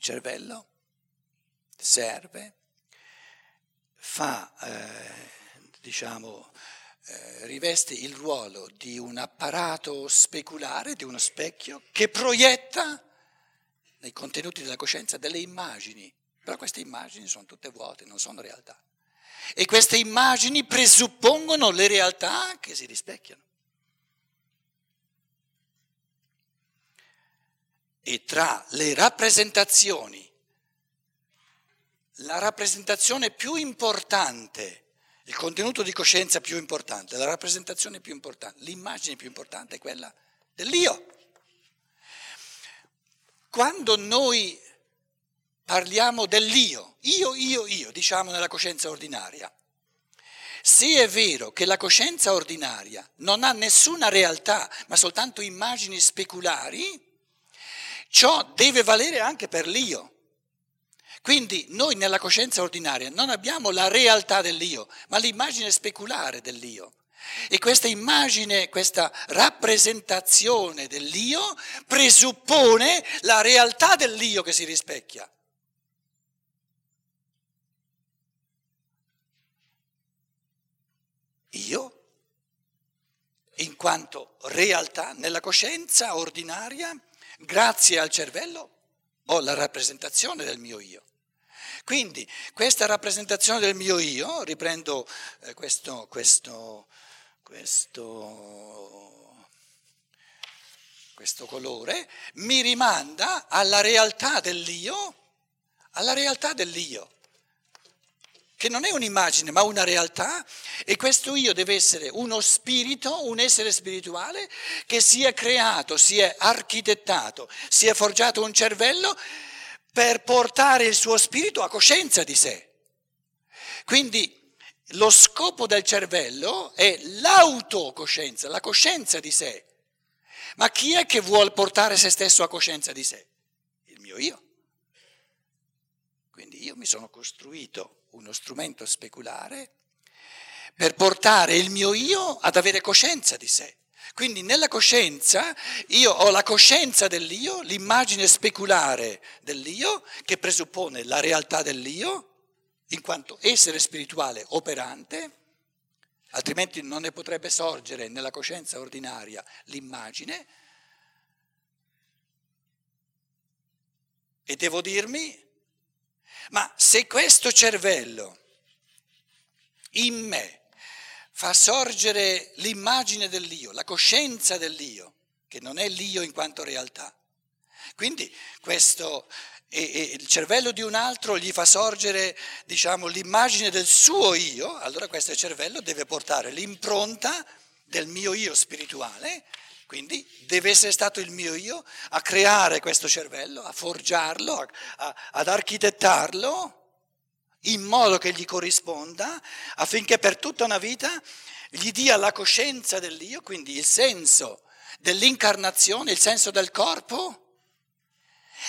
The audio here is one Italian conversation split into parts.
cervello serve, fa, eh, diciamo, eh, riveste il ruolo di un apparato speculare, di uno specchio, che proietta nei contenuti della coscienza delle immagini, però queste immagini sono tutte vuote, non sono realtà. E queste immagini presuppongono le realtà che si rispecchiano. E tra le rappresentazioni, la rappresentazione più importante, il contenuto di coscienza più importante, la rappresentazione più importante, l'immagine più importante è quella dell'io. Quando noi parliamo dell'io, io, io, io, diciamo nella coscienza ordinaria, se è vero che la coscienza ordinaria non ha nessuna realtà, ma soltanto immagini speculari, ciò deve valere anche per l'io. Quindi noi nella coscienza ordinaria non abbiamo la realtà dell'io, ma l'immagine speculare dell'io. E questa immagine, questa rappresentazione dell'io presuppone la realtà dell'io che si rispecchia. Io, in quanto realtà nella coscienza ordinaria, grazie al cervello, ho la rappresentazione del mio io. Quindi questa rappresentazione del mio io, riprendo eh, questo, questo questo, questo colore, mi rimanda alla realtà dell'io, alla realtà dell'io che non è un'immagine ma una realtà e questo io deve essere uno spirito, un essere spirituale che si è creato, si è architettato, si è forgiato un cervello per portare il suo spirito a coscienza di sé. Quindi lo scopo del cervello è l'autocoscienza, la coscienza di sé. Ma chi è che vuole portare se stesso a coscienza di sé? Il mio io. Quindi io mi sono costruito uno strumento speculare per portare il mio io ad avere coscienza di sé. Quindi nella coscienza io ho la coscienza dell'io, l'immagine speculare dell'io che presuppone la realtà dell'io in quanto essere spirituale operante, altrimenti non ne potrebbe sorgere nella coscienza ordinaria l'immagine. E devo dirmi, ma se questo cervello in me fa sorgere l'immagine dell'io, la coscienza dell'io, che non è l'io in quanto realtà, quindi questo e, e, il cervello di un altro gli fa sorgere diciamo, l'immagine del suo io, allora questo cervello deve portare l'impronta del mio io spirituale, quindi deve essere stato il mio io a creare questo cervello, a forgiarlo, a, a, ad architettarlo in modo che gli corrisponda, affinché per tutta una vita gli dia la coscienza dell'io, quindi il senso dell'incarnazione, il senso del corpo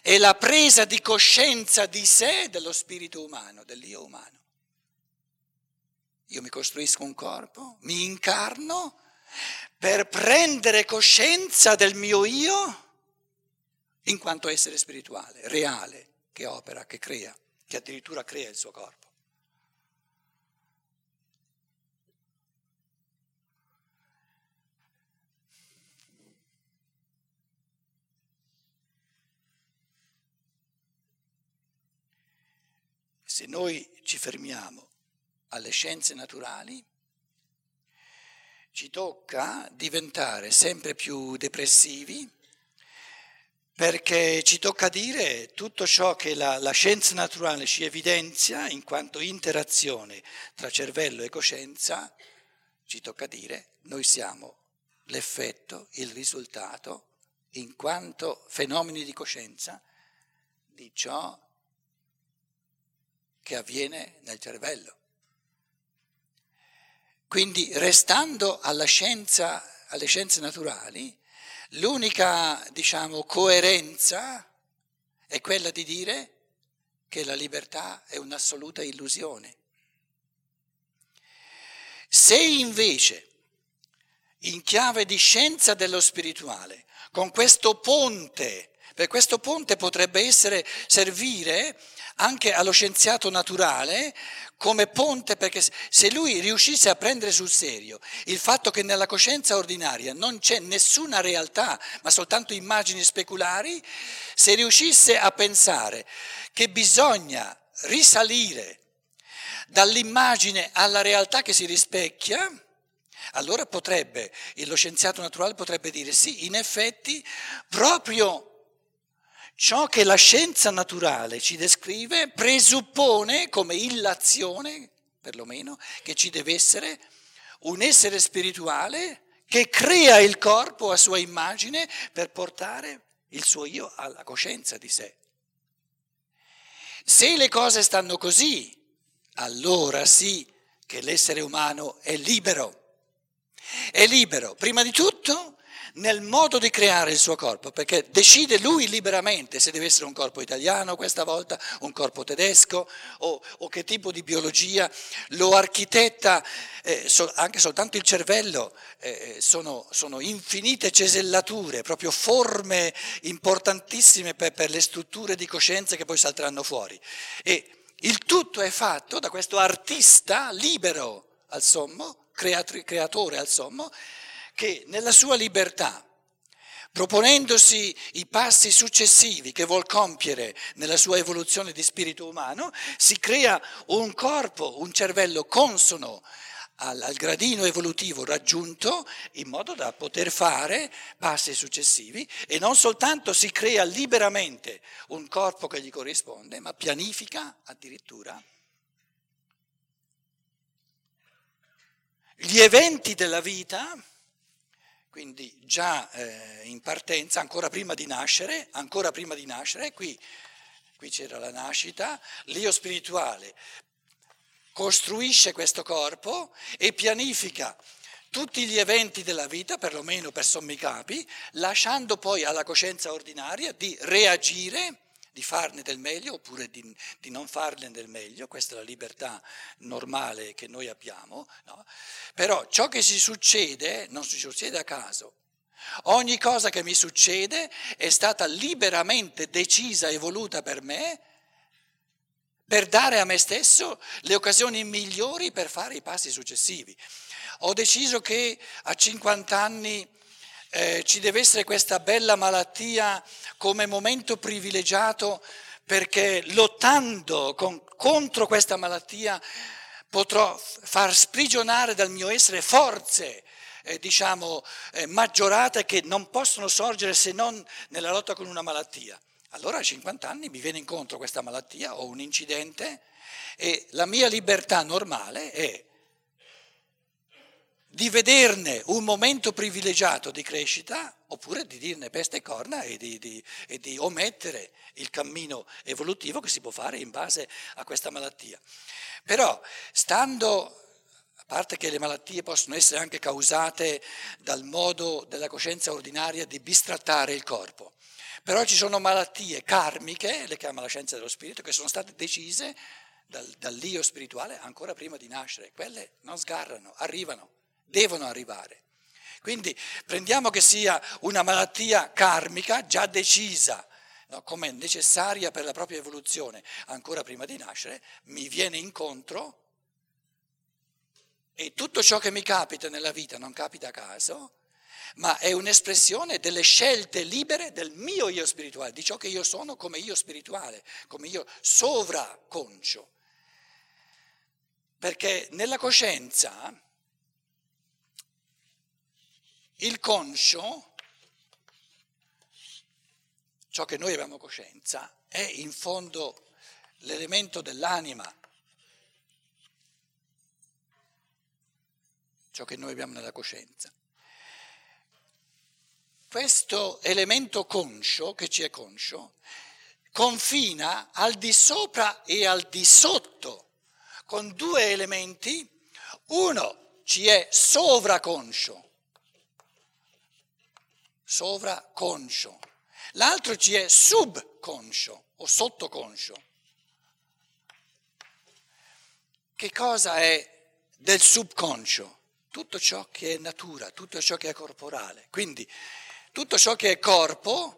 è la presa di coscienza di sé dello spirito umano, dell'io umano. Io mi costruisco un corpo, mi incarno per prendere coscienza del mio io in quanto essere spirituale, reale, che opera, che crea, che addirittura crea il suo corpo. Se noi ci fermiamo alle scienze naturali, ci tocca diventare sempre più depressivi perché ci tocca dire tutto ciò che la, la, scienza naturale ci evidenzia in quanto interazione tra cervello e coscienza, ci tocca dire noi siamo l'effetto, il risultato, in quanto fenomeni di coscienza, di ciò che avviene nel cervello. Quindi restando scienza, alle scienze naturali, l'unica diciamo, coerenza è quella di dire che la libertà è un'assoluta illusione. Se invece in chiave di scienza dello spirituale, con questo ponte, per questo ponte potrebbe essere, servire anche allo scienziato naturale come ponte, perché se lui riuscisse a prendere sul serio il fatto che nella coscienza ordinaria non c'è nessuna realtà, ma soltanto immagini speculari, se riuscisse a pensare che bisogna risalire dall'immagine alla realtà che si rispecchia, allora potrebbe, lo scienziato naturale potrebbe dire sì, in effetti proprio ciò che la scienza naturale ci descrive presuppone come illazione, perlomeno, che ci deve essere un essere spirituale che crea il corpo a sua immagine per portare il suo io alla coscienza di sé. Se le cose stanno così, allora sì che l'essere umano è libero. È libero, prima di tutto, nel modo di creare il suo corpo, perché decide lui liberamente se deve essere un corpo italiano questa volta, un corpo tedesco o, o che tipo di biologia, lo architetta, eh, so, anche soltanto il cervello, eh, sono, sono, infinite cesellature, proprio forme importantissime per, per le strutture di coscienza che poi salteranno fuori. E il tutto è fatto da questo artista libero al sommo, creatore al sommo, che nella sua libertà, proponendosi i passi successivi che vuol compiere nella sua evoluzione di spirito umano, si crea un corpo, un cervello consono al, al, gradino evolutivo raggiunto in modo da poter fare passi successivi e non soltanto si crea liberamente un corpo che gli corrisponde, ma pianifica addirittura gli eventi della vita, quindi già eh, in partenza, ancora prima di nascere, ancora prima di nascere, qui, qui c'era la nascita, l'io spirituale costruisce questo corpo e pianifica tutti gli eventi della vita, perlomeno per sommi capi, lasciando poi alla coscienza ordinaria di reagire, di farne del meglio oppure di, di non farne del meglio, questa è la libertà normale che noi abbiamo, no? però ciò che si succede non si succede a caso. Ogni cosa che mi succede è stata liberamente decisa e voluta per me per dare a me stesso le occasioni migliori per fare i passi successivi. Ho deciso che a 50 anni eh, ci deve essere questa bella malattia come momento privilegiato perché lottando con, contro questa malattia potrò far sprigionare dal mio essere forze eh, diciamo, eh, maggiorate che non possono sorgere se non nella lotta con una malattia. Allora a 50 anni mi viene incontro questa malattia o un incidente e la mia libertà normale è di vederne un momento privilegiato di crescita oppure di dirne peste e corna e di, di, e di, omettere il cammino evolutivo che si può fare in base a questa malattia. Però stando, a parte che le malattie possono essere anche causate dal modo della coscienza ordinaria di bistrattare il corpo, però ci sono malattie karmiche, le chiama la scienza dello spirito, che sono state decise dal, dall'io spirituale ancora prima di nascere. Quelle non sgarrano, arrivano, devono arrivare. Quindi prendiamo che sia una malattia karmica già decisa no, come necessaria per la propria evoluzione ancora prima di nascere, mi viene incontro e tutto ciò che mi capita nella vita non capita a caso, ma è un'espressione delle scelte libere del mio io spirituale, di ciò che io sono come io spirituale, come io sovraconcio. Perché nella coscienza il conscio, ciò che noi abbiamo coscienza, è in fondo l'elemento dell'anima, ciò che noi abbiamo nella coscienza. Questo elemento conscio, che ci è conscio, confina al di sopra e al di sotto con due elementi. Uno ci è sovraconscio, sovraconscio. L'altro ci è subconscio o sottoconscio. Che cosa è del subconscio? tutto ciò che è natura, tutto ciò che è corporale. Quindi tutto ciò che è corpo,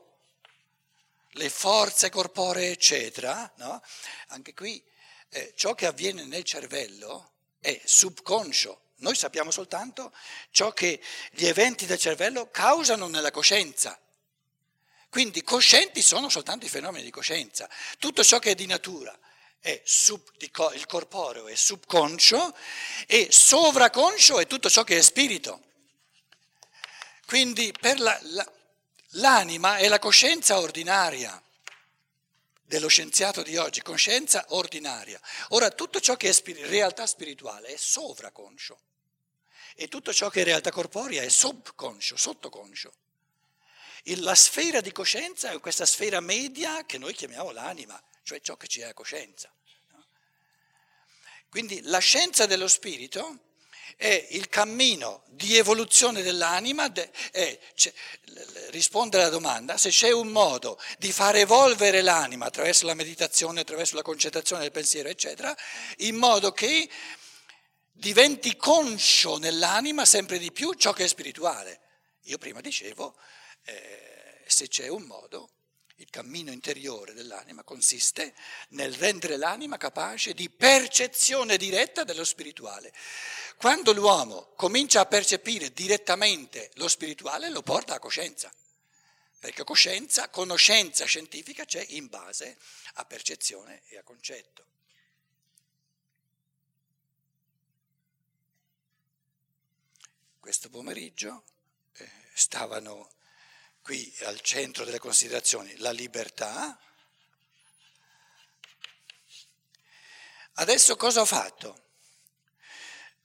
le forze corporee, eccetera, no? anche qui eh, ciò che avviene nel cervello è subconscio. Noi sappiamo soltanto ciò che gli eventi del cervello causano nella coscienza. Quindi coscienti sono soltanto i fenomeni di coscienza. Tutto ciò che è di natura è sub, il corporeo è subconscio e sovraconscio è tutto ciò che è spirito. Quindi la, la, l'anima è la coscienza ordinaria dello scienziato di oggi, coscienza ordinaria. Ora tutto ciò che è spir- realtà spirituale è sovraconscio e tutto ciò che è realtà corporea è subconscio, sottoconscio. La sfera di coscienza è questa sfera media che noi chiamiamo l'anima, cioè ciò che ci è a coscienza. Quindi la scienza dello spirito è il cammino di evoluzione dell'anima, è rispondere alla domanda se c'è un modo di far evolvere l'anima attraverso la meditazione, attraverso la concentrazione del pensiero, eccetera, in modo che diventi conscio nell'anima sempre di più ciò che è spirituale. Io prima dicevo, eh, se c'è un modo, il cammino interiore dell'anima consiste nel rendere l'anima capace di percezione diretta dello spirituale. Quando l'uomo comincia a percepire direttamente lo spirituale, lo porta a coscienza. Perché coscienza, conoscenza scientifica c'è in base a percezione e a concetto. Questo pomeriggio eh, stavano qui al centro delle considerazioni la libertà. Adesso cosa ho fatto?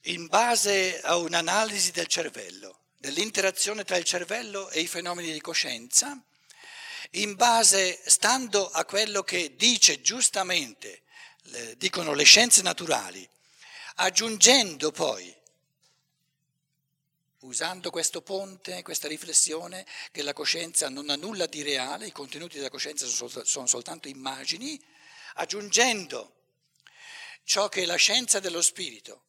In base a un'analisi del cervello, dell'interazione tra il cervello e i fenomeni di coscienza, in base, stando a quello che dice giustamente, dicono le scienze naturali, aggiungendo poi usando questo ponte, questa riflessione, che la coscienza non ha nulla di reale, i contenuti della coscienza sono soltanto immagini, aggiungendo ciò che la scienza dello spirito,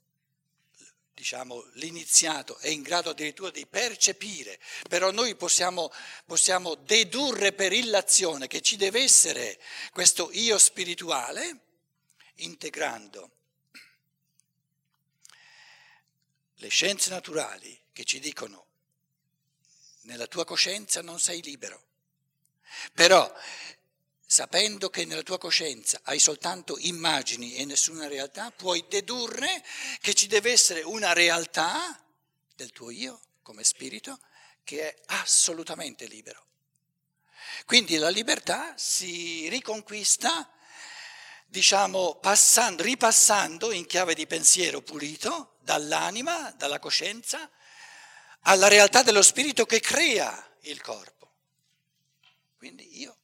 diciamo l'iniziato, è in grado addirittura di percepire, però noi possiamo, possiamo dedurre per illazione che ci deve essere questo io spirituale, integrando le scienze naturali che ci dicono nella tua coscienza non sei libero. Però sapendo che nella tua coscienza hai soltanto immagini e nessuna realtà, puoi dedurre che ci deve essere una realtà del tuo io come spirito che è assolutamente libero. Quindi la libertà si riconquista, diciamo, passando, ripassando in chiave di pensiero pulito dall'anima, dalla coscienza, alla realtà dello spirito che crea il corpo. Quindi io,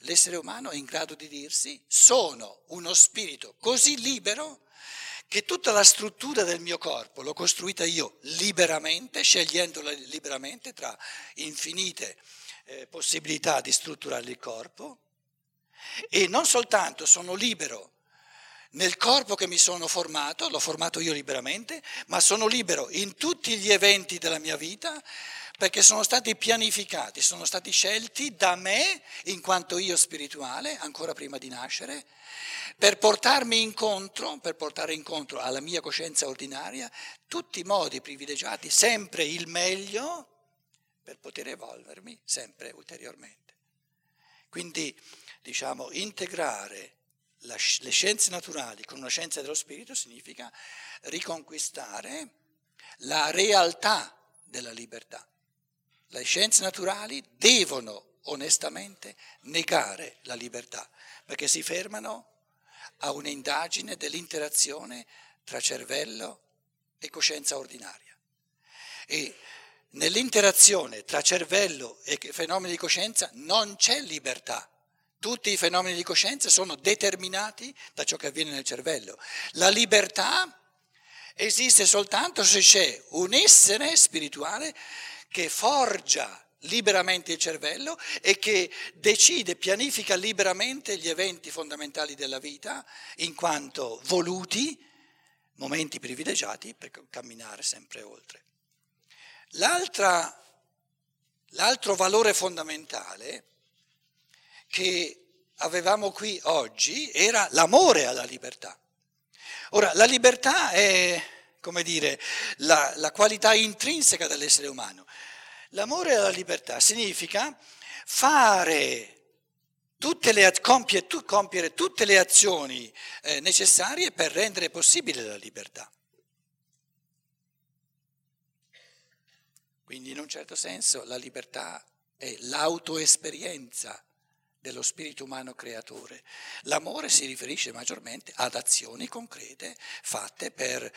l'essere umano, è in grado di dirsi sono uno spirito così libero che tutta la struttura del mio corpo l'ho costruita io liberamente, scegliendola liberamente tra infinite eh, possibilità di strutturare il corpo, e non soltanto sono libero nel corpo che mi sono formato, l'ho formato io liberamente, ma sono libero in tutti gli eventi della mia vita perché sono stati pianificati, sono stati scelti da me, in quanto io spirituale, ancora prima di nascere, per portarmi incontro, per portare incontro alla mia coscienza ordinaria, tutti i modi privilegiati, sempre il meglio, per poter evolvermi sempre ulteriormente. Quindi, diciamo, integrare la, le scienze naturali con una scienza dello spirito significa riconquistare la realtà della libertà. Le scienze naturali devono onestamente negare la libertà, perché si fermano a un'indagine dell'interazione tra cervello e coscienza ordinaria. E nell'interazione tra cervello e fenomeni di coscienza non c'è libertà. Tutti i fenomeni di coscienza sono determinati da ciò che avviene nel cervello. La libertà esiste soltanto se c'è un essere spirituale che forgia liberamente il cervello e che decide, pianifica liberamente gli eventi fondamentali della vita in quanto voluti momenti privilegiati per camminare sempre oltre. L'altra, l'altro valore fondamentale che avevamo qui oggi era l'amore alla libertà. Ora, la libertà è, come dire, la, la qualità intrinseca dell'essere umano. L'amore alla libertà significa fare tutte le, compiere, compiere tutte le azioni eh, necessarie per rendere possibile la libertà. Quindi in un certo senso la libertà è l'autoesperienza dello spirito umano creatore. L'amore si riferisce maggiormente ad azioni concrete fatte per,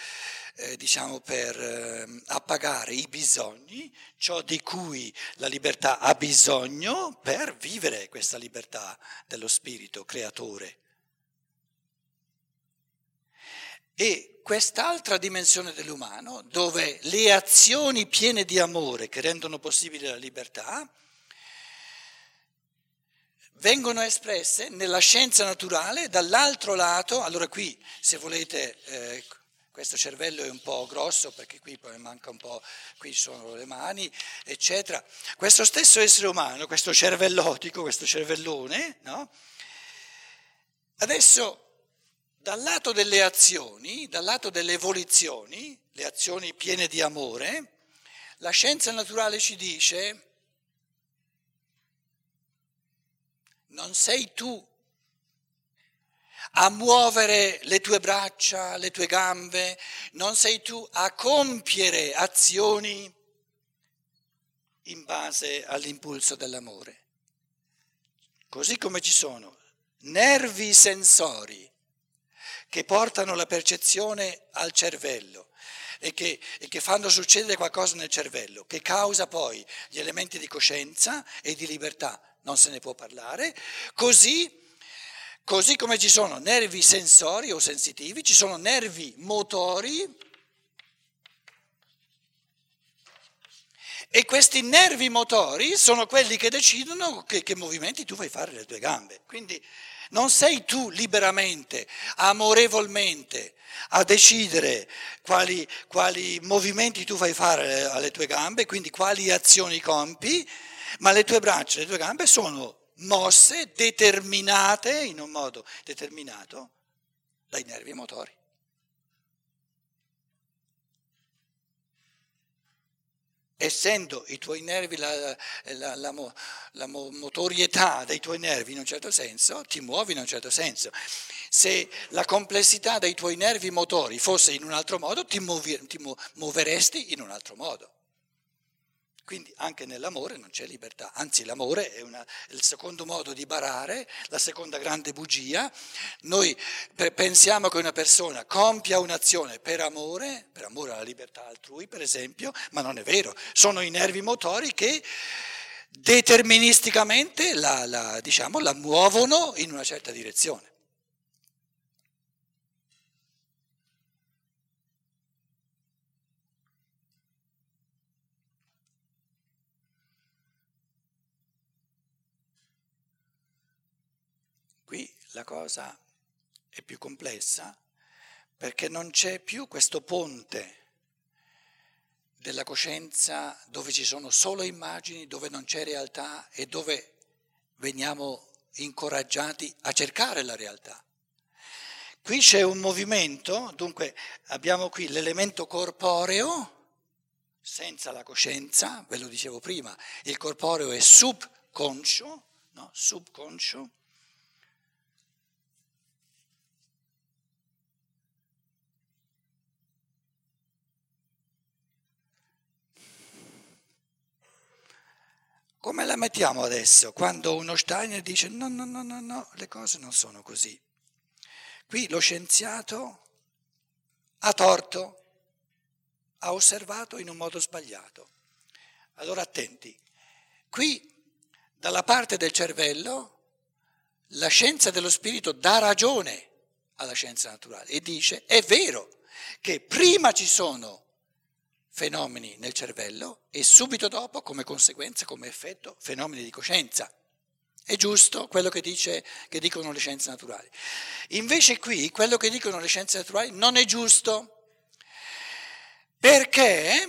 eh, diciamo, per eh, appagare i bisogni, ciò di cui la libertà ha bisogno per vivere questa libertà dello spirito creatore. E quest'altra dimensione dell'umano, dove le azioni piene di amore che rendono possibile la libertà, vengono espresse nella scienza naturale dall'altro lato, allora qui se volete eh, questo cervello è un po' grosso perché qui poi manca un po', qui sono le mani, eccetera. Questo stesso essere umano, questo cervellotico, questo cervellone, no? adesso dal lato delle azioni, dal lato delle evoluzioni, le azioni piene di amore, la scienza naturale ci dice non sei tu a muovere le tue braccia, le tue gambe, non sei tu a compiere azioni in base all'impulso dell'amore. Così come ci sono nervi sensori che portano la percezione al cervello e che, e che, fanno succedere qualcosa nel cervello, che causa poi gli elementi di coscienza e di libertà non se ne può parlare, così, così come ci sono nervi sensori o sensitivi, ci sono nervi motori e questi nervi motori sono quelli che decidono che, che movimenti tu fai fare alle tue gambe. Quindi non sei tu liberamente, amorevolmente a decidere quali, quali, movimenti tu fai fare alle tue gambe, quindi quali azioni compi, ma le tue braccia, le tue gambe sono mosse, determinate in un modo determinato dai nervi motori. Essendo i tuoi nervi, la, la, la, la, motorietà dei tuoi nervi in un certo senso, ti muovi in un certo senso. Se la complessità dei tuoi nervi motori fosse in un altro modo, ti, muovi, ti muoveresti in un altro modo. Quindi anche nell'amore non c'è libertà, anzi l'amore è, una, è, il secondo modo di barare, la seconda grande bugia. Noi pensiamo che una persona compia un'azione per amore, per amore alla libertà altrui per esempio, ma non è vero, sono i nervi motori che deterministicamente la, la, diciamo, la muovono in una certa direzione. La cosa è più complessa perché non c'è più questo ponte della coscienza dove ci sono solo immagini, dove non c'è realtà e dove veniamo incoraggiati a cercare la realtà. Qui c'è un movimento, dunque abbiamo qui l'elemento corporeo senza la coscienza, ve lo dicevo prima, il corporeo è subconscio, no? subconscio Come la mettiamo adesso quando uno Steiner dice no, no, no, no, no, le cose non sono così? Qui lo scienziato ha torto, ha osservato in un modo sbagliato. Allora attenti, qui dalla parte del cervello la scienza dello spirito dà ragione alla scienza naturale e dice è vero che prima ci sono fenomeni nel cervello e subito dopo, come conseguenza, come effetto, fenomeni di coscienza. È giusto quello che, dice, che dicono le scienze naturali. Invece qui quello che dicono le scienze naturali non è giusto perché